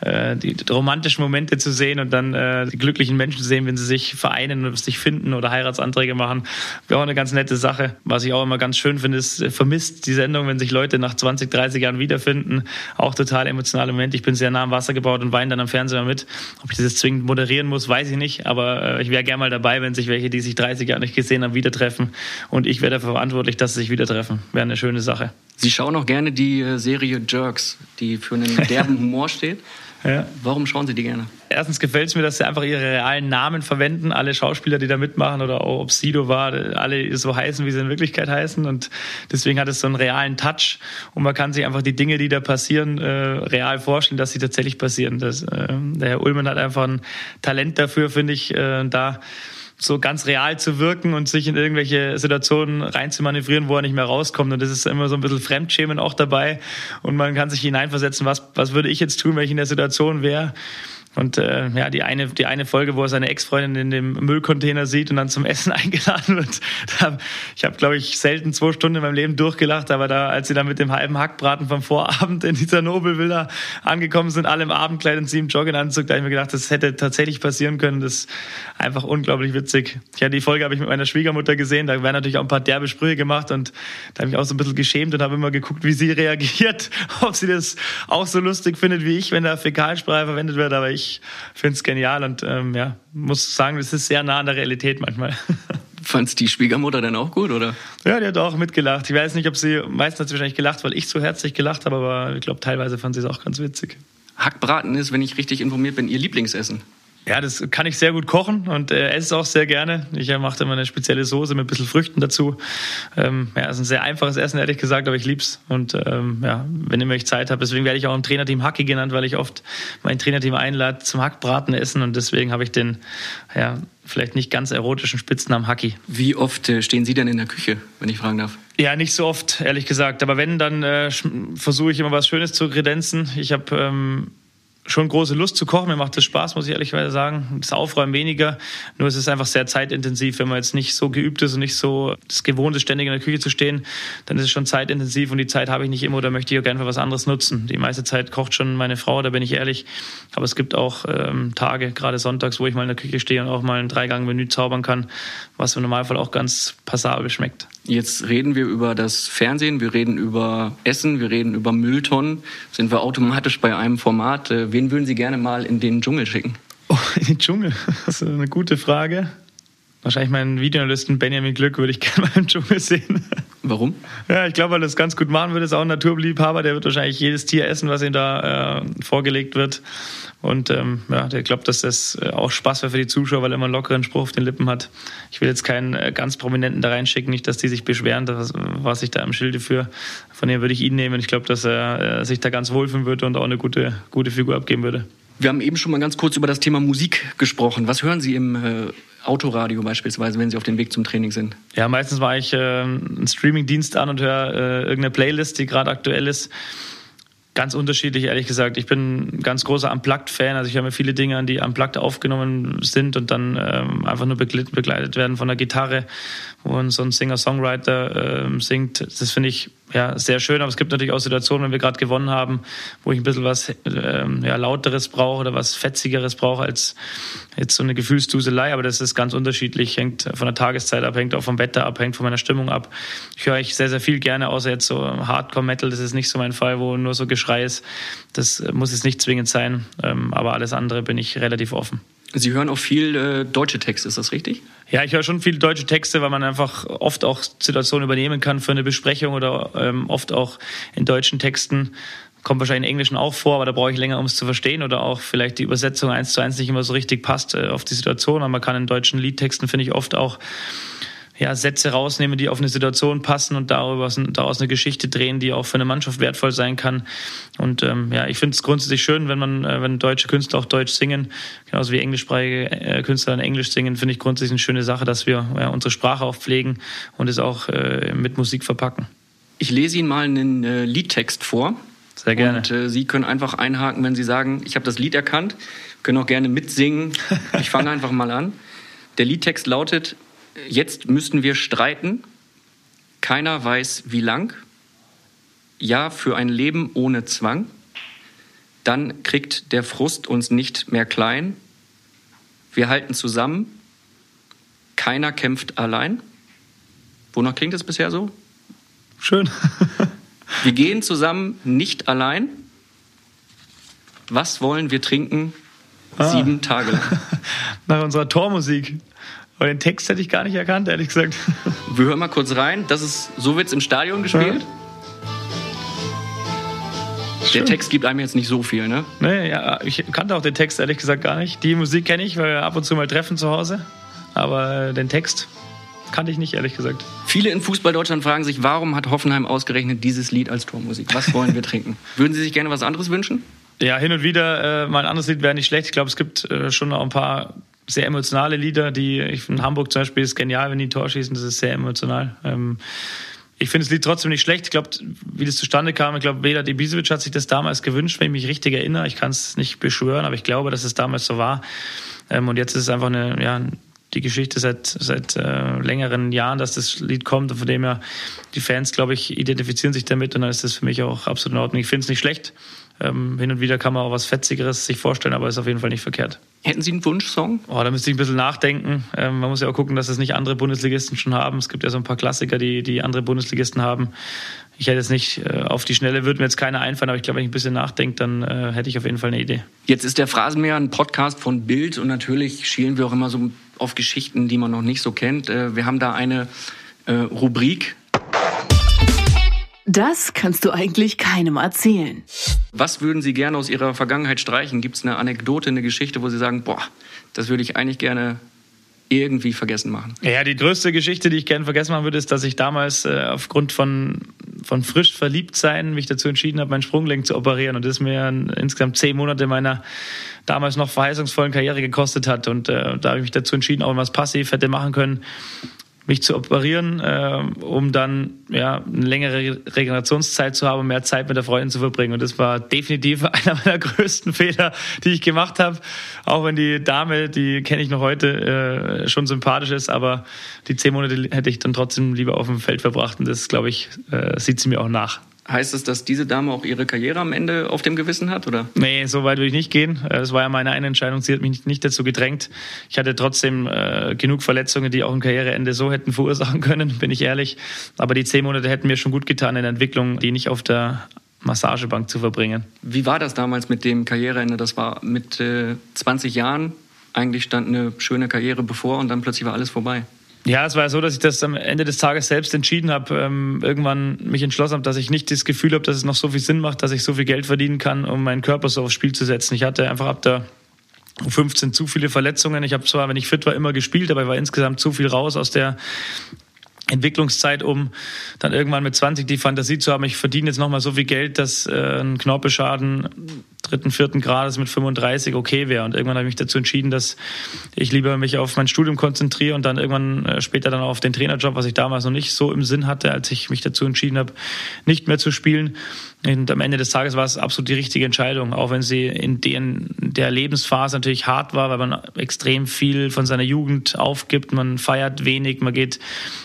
äh, die romantischen Momente zu sehen und dann äh, die glücklichen Menschen zu sehen, wenn sie sich vereinen und sich finden oder Heiratsanträge machen. Wäre auch eine ganz nette Sache. Was ich auch immer ganz schön finde, ist, äh, vermisst die Sendung, wenn sich Leute nach 20, 30 Jahren wiederfinden. Auch total emotionale Momente. Ich bin sehr nah am Wasser gebaut und weine dann am Fernseher mit. Ob ich das zwingend moderieren muss, weiß ich nicht. Aber äh, ich wäre gerne mal dabei, wenn sich welche, die sich 30 Jahre nicht gesehen haben, wieder treffen. Und ich wäre dafür verantwortlich, dass sie sich wieder treffen. Wäre eine schöne Sache. Sie schauen auch gerne die äh, Serie Jerks, die für einen derben Humor steht. Ja. Warum schauen Sie die gerne? Erstens gefällt es mir, dass sie einfach ihre realen Namen verwenden. Alle Schauspieler, die da mitmachen oder auch ob Sido war, alle so heißen, wie sie in Wirklichkeit heißen. Und deswegen hat es so einen realen Touch. Und man kann sich einfach die Dinge, die da passieren, äh, real vorstellen, dass sie tatsächlich passieren. Das, äh, der Herr Ullmann hat einfach ein Talent dafür, finde ich, äh, da so ganz real zu wirken und sich in irgendwelche Situationen rein zu manövrieren, wo er nicht mehr rauskommt. Und das ist immer so ein bisschen Fremdschämen auch dabei. Und man kann sich hineinversetzen, was, was würde ich jetzt tun, wenn ich in der Situation wäre. Und äh, ja, die eine, die eine Folge, wo er seine Ex-Freundin in dem Müllcontainer sieht und dann zum Essen eingeladen wird. Da, ich habe, glaube ich, selten zwei Stunden in meinem Leben durchgelacht, aber da, als sie dann mit dem halben Hackbraten vom Vorabend in dieser Nobelvilla angekommen sind, alle im Abendkleid und sie im Jogginganzug, da habe ich mir gedacht, das hätte tatsächlich passieren können. Das ist einfach unglaublich witzig. Ja, die Folge habe ich mit meiner Schwiegermutter gesehen. Da werden natürlich auch ein paar derbe Sprüche gemacht und da habe ich auch so ein bisschen geschämt und habe immer geguckt, wie sie reagiert, ob sie das auch so lustig findet wie ich, wenn da Fäkalsprache verwendet wird. Aber ich ich finde es genial und ähm, ja, muss sagen, das ist sehr nah an der Realität manchmal. Fand es die Schwiegermutter denn auch gut, oder? Ja, die hat auch mitgelacht. Ich weiß nicht, ob sie, meistens hat sie wahrscheinlich gelacht, weil ich so herzlich gelacht habe, aber ich glaube, teilweise fand sie es auch ganz witzig. Hackbraten ist, wenn ich richtig informiert bin, ihr Lieblingsessen. Ja, das kann ich sehr gut kochen und äh, esse es auch sehr gerne. Ich äh, mache immer eine spezielle Soße mit ein bisschen Früchten dazu. Ähm, ja, ist ein sehr einfaches Essen, ehrlich gesagt, aber ich lieb's. Und ähm, ja, wenn immer ich Zeit habe, deswegen werde ich auch im Trainerteam Hacki genannt, weil ich oft mein Trainerteam einlade zum Hackbraten essen und deswegen habe ich den, ja, vielleicht nicht ganz erotischen Spitznamen Hacki. Wie oft äh, stehen Sie denn in der Küche, wenn ich fragen darf? Ja, nicht so oft, ehrlich gesagt. Aber wenn, dann äh, versuche ich immer was Schönes zu kredenzen. Ich habe ähm, schon große Lust zu kochen. Mir macht das Spaß, muss ich ehrlicherweise sagen. Das Aufräumen weniger. Nur es ist einfach sehr zeitintensiv. Wenn man jetzt nicht so geübt ist und nicht so das gewohnt ist, ständig in der Küche zu stehen, dann ist es schon zeitintensiv und die Zeit habe ich nicht immer oder möchte ich auch gerne für was anderes nutzen. Die meiste Zeit kocht schon meine Frau, da bin ich ehrlich. Aber es gibt auch ähm, Tage, gerade sonntags, wo ich mal in der Küche stehe und auch mal ein Dreigang-Menü zaubern kann, was im Normalfall auch ganz passabel schmeckt. Jetzt reden wir über das Fernsehen, wir reden über Essen, wir reden über Mülltonnen. Sind wir automatisch bei einem Format? Äh, wen würden Sie gerne mal in den Dschungel schicken? Oh, in den Dschungel? Das ist eine gute Frage. Wahrscheinlich meinen Videoanalysten Benjamin Glück würde ich gerne mal im Dschungel sehen. Warum? Ja, ich glaube, weil er das ganz gut machen würde. Ist auch ein Naturliebhaber. Der wird wahrscheinlich jedes Tier essen, was ihm da äh, vorgelegt wird. Und ähm, ja, der glaubt, dass das äh, auch Spaß wäre für die Zuschauer, weil er immer einen lockeren Spruch auf den Lippen hat. Ich will jetzt keinen äh, ganz Prominenten da reinschicken, nicht, dass die sich beschweren, das, was ich da im Schilde für. Von dem würde ich ihn nehmen. Ich glaube, dass er äh, sich da ganz wohlfühlen würde und auch eine gute, gute Figur abgeben würde. Wir haben eben schon mal ganz kurz über das Thema Musik gesprochen. Was hören Sie im äh, Autoradio beispielsweise, wenn Sie auf dem Weg zum Training sind? Ja, meistens mache ich äh, einen Streamingdienst an und höre äh, irgendeine Playlist, die gerade aktuell ist. Ganz unterschiedlich, ehrlich gesagt. Ich bin ein ganz großer Unplugged-Fan. Also ich höre mir viele Dinge an, die Unplugged aufgenommen sind und dann ähm, einfach nur begleitet werden von der Gitarre, wo so ein Singer-Songwriter ähm, singt. Das finde ich ja, sehr schön. Aber es gibt natürlich auch Situationen, wenn wir gerade gewonnen haben, wo ich ein bisschen was ähm, ja, lauteres brauche oder was fetzigeres brauche als jetzt so eine Gefühlsduselei. Aber das ist ganz unterschiedlich, hängt von der Tageszeit ab, hängt auch vom Wetter ab, hängt von meiner Stimmung ab. Ich höre eigentlich sehr, sehr viel gerne, außer jetzt so Hardcore-Metal. Das ist nicht so mein Fall, wo nur so Geschrei ist. Das muss jetzt nicht zwingend sein. Ähm, aber alles andere bin ich relativ offen. Sie hören auch viel äh, deutsche Texte, ist das richtig? Ja, ich höre schon viele deutsche Texte, weil man einfach oft auch Situationen übernehmen kann für eine Besprechung oder ähm, oft auch in deutschen Texten. Kommt wahrscheinlich in Englischen auch vor, aber da brauche ich länger, um es zu verstehen oder auch vielleicht die Übersetzung eins zu eins nicht immer so richtig passt äh, auf die Situation. Aber man kann in deutschen Liedtexten, finde ich, oft auch ja, Sätze rausnehmen, die auf eine Situation passen und darüber, daraus eine Geschichte drehen, die auch für eine Mannschaft wertvoll sein kann. Und ähm, ja, ich finde es grundsätzlich schön, wenn man, äh, wenn deutsche Künstler auch Deutsch singen, genauso wie englischsprachige äh, Künstler in Englisch singen, finde ich grundsätzlich eine schöne Sache, dass wir ja, unsere Sprache auch pflegen und es auch äh, mit Musik verpacken. Ich lese Ihnen mal einen äh, Liedtext vor. Sehr gerne. Und äh, Sie können einfach einhaken, wenn Sie sagen, ich habe das Lied erkannt, können auch gerne mitsingen. Ich fange einfach mal an. Der Liedtext lautet, Jetzt müssten wir streiten. Keiner weiß, wie lang. Ja, für ein Leben ohne Zwang. Dann kriegt der Frust uns nicht mehr klein. Wir halten zusammen. Keiner kämpft allein. Wonach klingt es bisher so? Schön. wir gehen zusammen, nicht allein. Was wollen wir trinken? Ah. Sieben Tage lang. Nach unserer Tormusik. Aber den Text hätte ich gar nicht erkannt, ehrlich gesagt. Wir hören mal kurz rein. Das ist, so wird es im Stadion gespielt. Ja. Der Text gibt einem jetzt nicht so viel, ne? Nee, ja, ich kannte auch den Text ehrlich gesagt gar nicht. Die Musik kenne ich, weil wir ab und zu mal treffen zu Hause. Aber den Text kannte ich nicht, ehrlich gesagt. Viele in Fußball Deutschland fragen sich, warum hat Hoffenheim ausgerechnet dieses Lied als Tormusik? Was wollen wir trinken? Würden Sie sich gerne was anderes wünschen? Ja, hin und wieder äh, mal ein anderes Lied wäre nicht schlecht. Ich glaube, es gibt äh, schon noch ein paar sehr emotionale Lieder, die ich in Hamburg zum Beispiel ist genial, wenn die ein Tor schießen, das ist sehr emotional. Ähm, ich finde das Lied trotzdem nicht schlecht. Ich glaube, wie das zustande kam, ich glaube, Vedat Ibisevic hat sich das damals gewünscht, wenn ich mich richtig erinnere. Ich kann es nicht beschwören, aber ich glaube, dass es damals so war. Ähm, und jetzt ist es einfach eine, ja, die Geschichte seit, seit äh, längeren Jahren, dass das Lied kommt und von dem her die Fans, glaube ich, identifizieren sich damit und dann ist das für mich auch absolut in Ordnung. Ich finde es nicht schlecht. Ähm, hin und wieder kann man auch was Fetzigeres sich vorstellen, aber ist auf jeden Fall nicht verkehrt. Hätten Sie einen Wunschsong? Oh, da müsste ich ein bisschen nachdenken. Ähm, man muss ja auch gucken, dass es nicht andere Bundesligisten schon haben. Es gibt ja so ein paar Klassiker, die, die andere Bundesligisten haben. Ich hätte jetzt nicht äh, auf die Schnelle, würde mir jetzt keine einfallen, aber ich glaube, wenn ich ein bisschen nachdenke, dann äh, hätte ich auf jeden Fall eine Idee. Jetzt ist der Phrasenmäher ein Podcast von Bild und natürlich schielen wir auch immer so auf Geschichten, die man noch nicht so kennt. Äh, wir haben da eine äh, Rubrik, das kannst du eigentlich keinem erzählen. Was würden Sie gerne aus Ihrer Vergangenheit streichen? Gibt es eine Anekdote, eine Geschichte, wo Sie sagen, boah, das würde ich eigentlich gerne irgendwie vergessen machen? Ja, die größte Geschichte, die ich gerne vergessen machen würde, ist, dass ich damals äh, aufgrund von, von frisch verliebt sein mich dazu entschieden habe, mein Sprunggelenk zu operieren. Und das mir insgesamt zehn Monate meiner damals noch verheißungsvollen Karriere gekostet hat. Und äh, da habe ich mich dazu entschieden, auch was passiv hätte machen können mich zu operieren, äh, um dann ja, eine längere Regenerationszeit zu haben, mehr Zeit mit der Freundin zu verbringen. Und das war definitiv einer meiner größten Fehler, die ich gemacht habe. Auch wenn die Dame, die kenne ich noch heute, äh, schon sympathisch ist, aber die zehn Monate hätte ich dann trotzdem lieber auf dem Feld verbracht. Und das, glaube ich, äh, sieht sie mir auch nach. Heißt es, dass diese Dame auch ihre Karriere am Ende auf dem Gewissen hat, oder? Nee, so weit will ich nicht gehen. Es war ja meine eine Entscheidung. Sie hat mich nicht dazu gedrängt. Ich hatte trotzdem äh, genug Verletzungen, die auch ein Karriereende so hätten verursachen können, bin ich ehrlich. Aber die zehn Monate hätten mir schon gut getan in der Entwicklung, die nicht auf der Massagebank zu verbringen. Wie war das damals mit dem Karriereende? Das war mit äh, 20 Jahren. Eigentlich stand eine schöne Karriere bevor und dann plötzlich war alles vorbei. Ja, es war ja so, dass ich das am Ende des Tages selbst entschieden habe. Ähm, irgendwann mich entschlossen habe, dass ich nicht das Gefühl habe, dass es noch so viel Sinn macht, dass ich so viel Geld verdienen kann, um meinen Körper so aufs Spiel zu setzen. Ich hatte einfach ab der 15 zu viele Verletzungen. Ich habe zwar, wenn ich fit war, immer gespielt, aber ich war insgesamt zu viel raus aus der Entwicklungszeit, um dann irgendwann mit 20 die Fantasie zu haben, ich verdiene jetzt nochmal so viel Geld, dass äh, ein Knorpelschaden dritten, vierten Grades mit 35 okay wäre. Und irgendwann habe ich mich dazu entschieden, dass ich lieber mich auf mein Studium konzentriere und dann irgendwann äh, später dann auf den Trainerjob, was ich damals noch nicht so im Sinn hatte, als ich mich dazu entschieden habe, nicht mehr zu spielen. Und am Ende des Tages war es absolut die richtige Entscheidung, auch wenn sie in den, der Lebensphase natürlich hart war, weil man extrem viel von seiner Jugend aufgibt. Man feiert wenig, man geht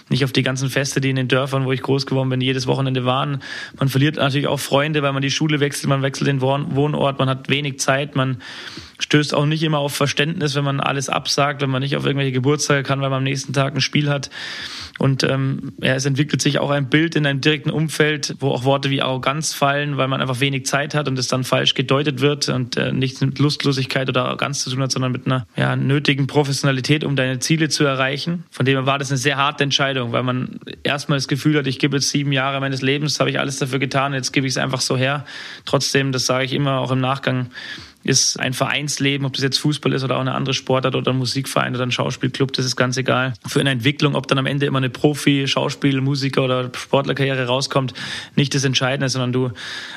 nicht auf die ganzen Feste, die in den Dörfern, wo ich groß geworden bin, jedes Wochenende waren. Man verliert natürlich auch Freunde, weil man die Schule wechselt, man wechselt den Wohnort Sport, man hat wenig Zeit, man stößt auch nicht immer auf Verständnis, wenn man alles absagt, wenn man nicht auf irgendwelche Geburtstage kann, weil man am nächsten Tag ein Spiel hat. Und ähm, ja, es entwickelt sich auch ein Bild in einem direkten Umfeld, wo auch Worte wie Arroganz fallen, weil man einfach wenig Zeit hat und es dann falsch gedeutet wird und äh, nichts mit Lustlosigkeit oder Arroganz zu tun hat, sondern mit einer ja, nötigen Professionalität, um deine Ziele zu erreichen. Von dem her war das eine sehr harte Entscheidung, weil man erstmal das Gefühl hat, ich gebe jetzt sieben Jahre meines Lebens, habe ich alles dafür getan, jetzt gebe ich es einfach so her. Trotzdem, das sage ich immer auch im Nachgang, ist ein Vereinsleben, ob das jetzt Fußball ist oder auch eine andere Sportart oder ein Musikverein oder ein Schauspielclub, das ist ganz egal. Für eine Entwicklung, ob dann am Ende immer eine Profi, Schauspiel, Musiker oder Sportlerkarriere rauskommt, nicht das Entscheidende, sondern du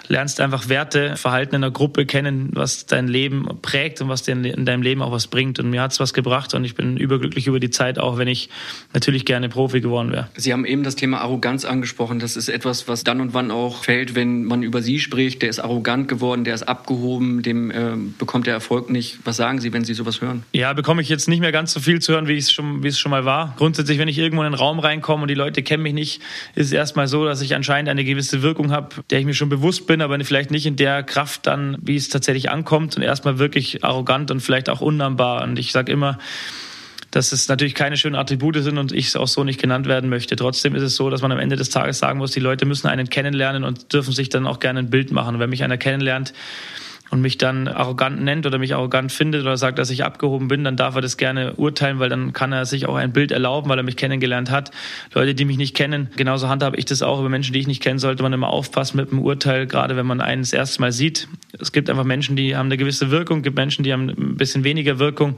lernst einfach Werte, Verhalten in einer Gruppe kennen, was dein Leben prägt und was dir in deinem Leben auch was bringt. Und mir hat es was gebracht und ich bin überglücklich über die Zeit, auch wenn ich natürlich gerne Profi geworden wäre. Sie haben eben das Thema Arroganz angesprochen. Das ist etwas, was dann und wann auch fällt, wenn man über Sie spricht. Der ist arrogant geworden, der ist abgehoben, dem äh, bekommt der Erfolg nicht. Was sagen Sie, wenn Sie sowas hören? Ja, bekomme ich jetzt nicht mehr ganz so viel zu hören, wie es schon, wie es schon mal war. Grundsätzlich, wenn ich irgendwo in einen Raum reinkomme und die Leute kennen mich nicht, ist es erstmal so, dass ich anscheinend eine gewisse Wirkung habe, der ich mir schon bewusst bin, aber vielleicht nicht in der Kraft dann, wie es tatsächlich ankommt und erstmal wirklich arrogant und vielleicht auch unnahbar. Und ich sage immer, dass es natürlich keine schönen Attribute sind und ich es auch so nicht genannt werden möchte. Trotzdem ist es so, dass man am Ende des Tages sagen muss, die Leute müssen einen kennenlernen und dürfen sich dann auch gerne ein Bild machen. Und wenn mich einer kennenlernt, und mich dann arrogant nennt oder mich arrogant findet oder sagt, dass ich abgehoben bin, dann darf er das gerne urteilen, weil dann kann er sich auch ein Bild erlauben, weil er mich kennengelernt hat. Leute, die mich nicht kennen, genauso handhabe ich das auch über Menschen, die ich nicht kenne, sollte man immer aufpassen mit dem Urteil, gerade wenn man einen das erste Mal sieht. Es gibt einfach Menschen, die haben eine gewisse Wirkung, gibt Menschen, die haben ein bisschen weniger Wirkung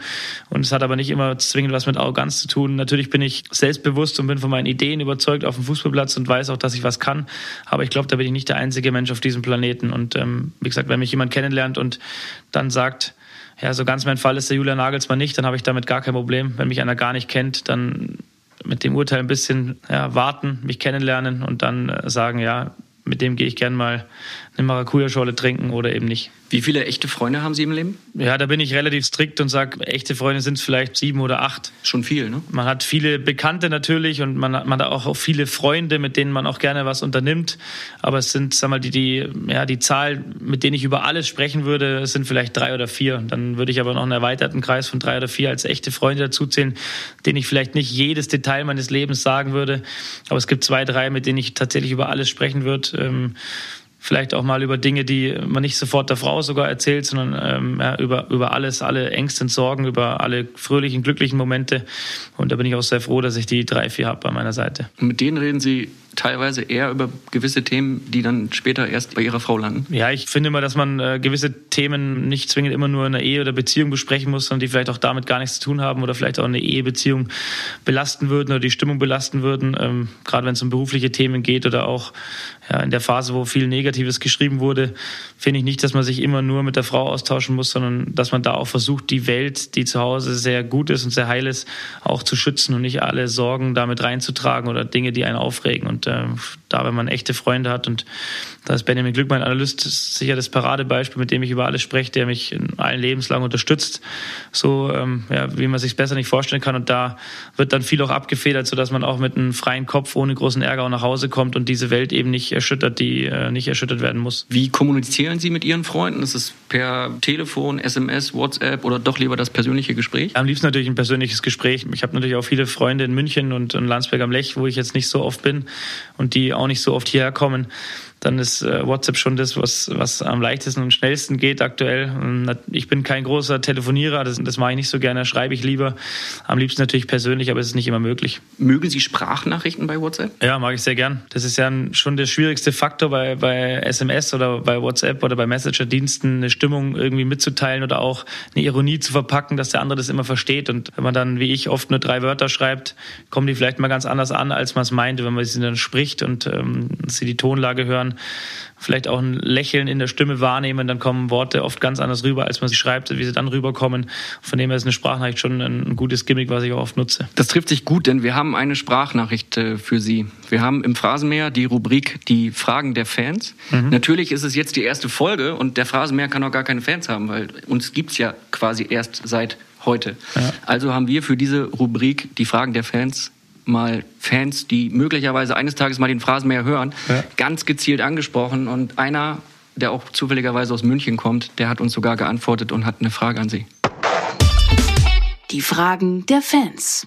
und es hat aber nicht immer zwingend was mit Arroganz zu tun. Natürlich bin ich selbstbewusst und bin von meinen Ideen überzeugt auf dem Fußballplatz und weiß auch, dass ich was kann, aber ich glaube, da bin ich nicht der einzige Mensch auf diesem Planeten und ähm, wie gesagt, wenn mich jemand kennenlernt, kennenlernt und dann sagt, ja, so ganz mein Fall ist der Julian Nagelsmann nicht, dann habe ich damit gar kein Problem. Wenn mich einer gar nicht kennt, dann mit dem Urteil ein bisschen ja, warten, mich kennenlernen und dann äh, sagen, ja, mit dem gehe ich gern mal eine Maracuja-Schorle trinken oder eben nicht. Wie viele echte Freunde haben Sie im Leben? Ja, da bin ich relativ strikt und sage, echte Freunde sind es vielleicht sieben oder acht. Schon viel, ne? Man hat viele Bekannte natürlich und man hat, man hat auch viele Freunde, mit denen man auch gerne was unternimmt. Aber es sind, sag mal, die, die, ja, die Zahl, mit denen ich über alles sprechen würde, es sind vielleicht drei oder vier. Dann würde ich aber noch einen erweiterten Kreis von drei oder vier als echte Freunde dazuzählen, denen ich vielleicht nicht jedes Detail meines Lebens sagen würde. Aber es gibt zwei, drei, mit denen ich tatsächlich über alles sprechen würde. Ähm, vielleicht auch mal über Dinge, die man nicht sofort der Frau sogar erzählt, sondern ähm, ja, über, über alles, alle Ängste und Sorgen, über alle fröhlichen, glücklichen Momente. Und da bin ich auch sehr froh, dass ich die drei, vier habe bei meiner Seite. Und mit denen reden Sie teilweise eher über gewisse Themen, die dann später erst bei ihrer Frau landen? Ja, ich finde immer, dass man äh, gewisse Themen nicht zwingend immer nur in einer Ehe oder Beziehung besprechen muss, sondern die vielleicht auch damit gar nichts zu tun haben oder vielleicht auch eine Ehebeziehung belasten würden oder die Stimmung belasten würden. Ähm, gerade wenn es um berufliche Themen geht oder auch ja, in der Phase, wo viel Negatives geschrieben wurde, finde ich nicht, dass man sich immer nur mit der Frau austauschen muss, sondern dass man da auch versucht, die Welt, die zu Hause sehr gut ist und sehr heil ist, auch zu schützen und nicht alle Sorgen damit reinzutragen oder Dinge, die einen aufregen. Und äh, da, wenn man echte Freunde hat und da ist Benjamin Glück, mein Analyst, sicher das Paradebeispiel, mit dem ich über alles spreche, der mich in allen Lebenslang unterstützt, so ähm, ja, wie man sich besser nicht vorstellen kann. Und da wird dann viel auch abgefedert, sodass man auch mit einem freien Kopf ohne großen Ärger auch nach Hause kommt und diese Welt eben nicht erschüttert, die äh, nicht erschüttert werden muss. Wie kommunizieren Sie mit Ihren Freunden? Ist es per Telefon, SMS, WhatsApp oder doch lieber das persönliche Gespräch? Am liebsten natürlich ein persönliches Gespräch. Ich habe natürlich auch viele Freunde in München und in Landsberg am Lech, wo ich jetzt nicht so oft bin und die auch nicht so oft hierher kommen dann ist äh, WhatsApp schon das, was, was am leichtesten und schnellsten geht aktuell. Ich bin kein großer Telefonierer, das, das mache ich nicht so gerne, schreibe ich lieber. Am liebsten natürlich persönlich, aber es ist nicht immer möglich. Mögen Sie Sprachnachrichten bei WhatsApp? Ja, mag ich sehr gern. Das ist ja schon der schwierigste Faktor bei, bei SMS oder bei WhatsApp oder bei Messenger-Diensten, eine Stimmung irgendwie mitzuteilen oder auch eine Ironie zu verpacken, dass der andere das immer versteht. Und wenn man dann, wie ich, oft nur drei Wörter schreibt, kommen die vielleicht mal ganz anders an, als man es meinte, wenn man sie dann spricht und ähm, sie die Tonlage hören vielleicht auch ein Lächeln in der Stimme wahrnehmen, dann kommen Worte oft ganz anders rüber, als man sie schreibt, wie sie dann rüberkommen. Von dem her ist eine Sprachnachricht schon ein gutes Gimmick, was ich auch oft nutze. Das trifft sich gut, denn wir haben eine Sprachnachricht äh, für Sie. Wir haben im Phrasenmäher die Rubrik Die Fragen der Fans. Mhm. Natürlich ist es jetzt die erste Folge und der Phrasenmäher kann auch gar keine Fans haben, weil uns gibt es ja quasi erst seit heute. Ja. Also haben wir für diese Rubrik Die Fragen der Fans mal Fans, die möglicherweise eines Tages mal den Phrasenmäher hören, ja. ganz gezielt angesprochen. Und einer, der auch zufälligerweise aus München kommt, der hat uns sogar geantwortet und hat eine Frage an Sie. Die Fragen der Fans.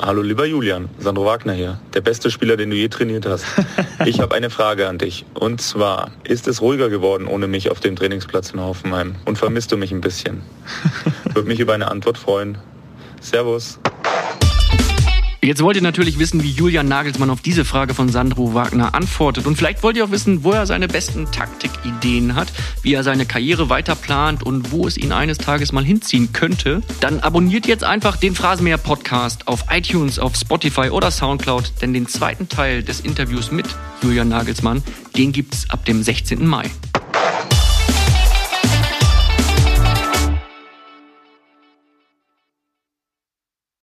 Hallo lieber Julian, Sandro Wagner hier, der beste Spieler, den du je trainiert hast. Ich habe eine Frage an dich. Und zwar, ist es ruhiger geworden ohne mich auf dem Trainingsplatz in Hoffenheim? Und vermisst du mich ein bisschen? Würde mich über eine Antwort freuen. Servus. Jetzt wollt ihr natürlich wissen, wie Julian Nagelsmann auf diese Frage von Sandro Wagner antwortet. Und vielleicht wollt ihr auch wissen, wo er seine besten Taktikideen hat, wie er seine Karriere weiter plant und wo es ihn eines Tages mal hinziehen könnte. Dann abonniert jetzt einfach den Phrasenmäher Podcast auf iTunes, auf Spotify oder Soundcloud, denn den zweiten Teil des Interviews mit Julian Nagelsmann, den gibt's ab dem 16. Mai.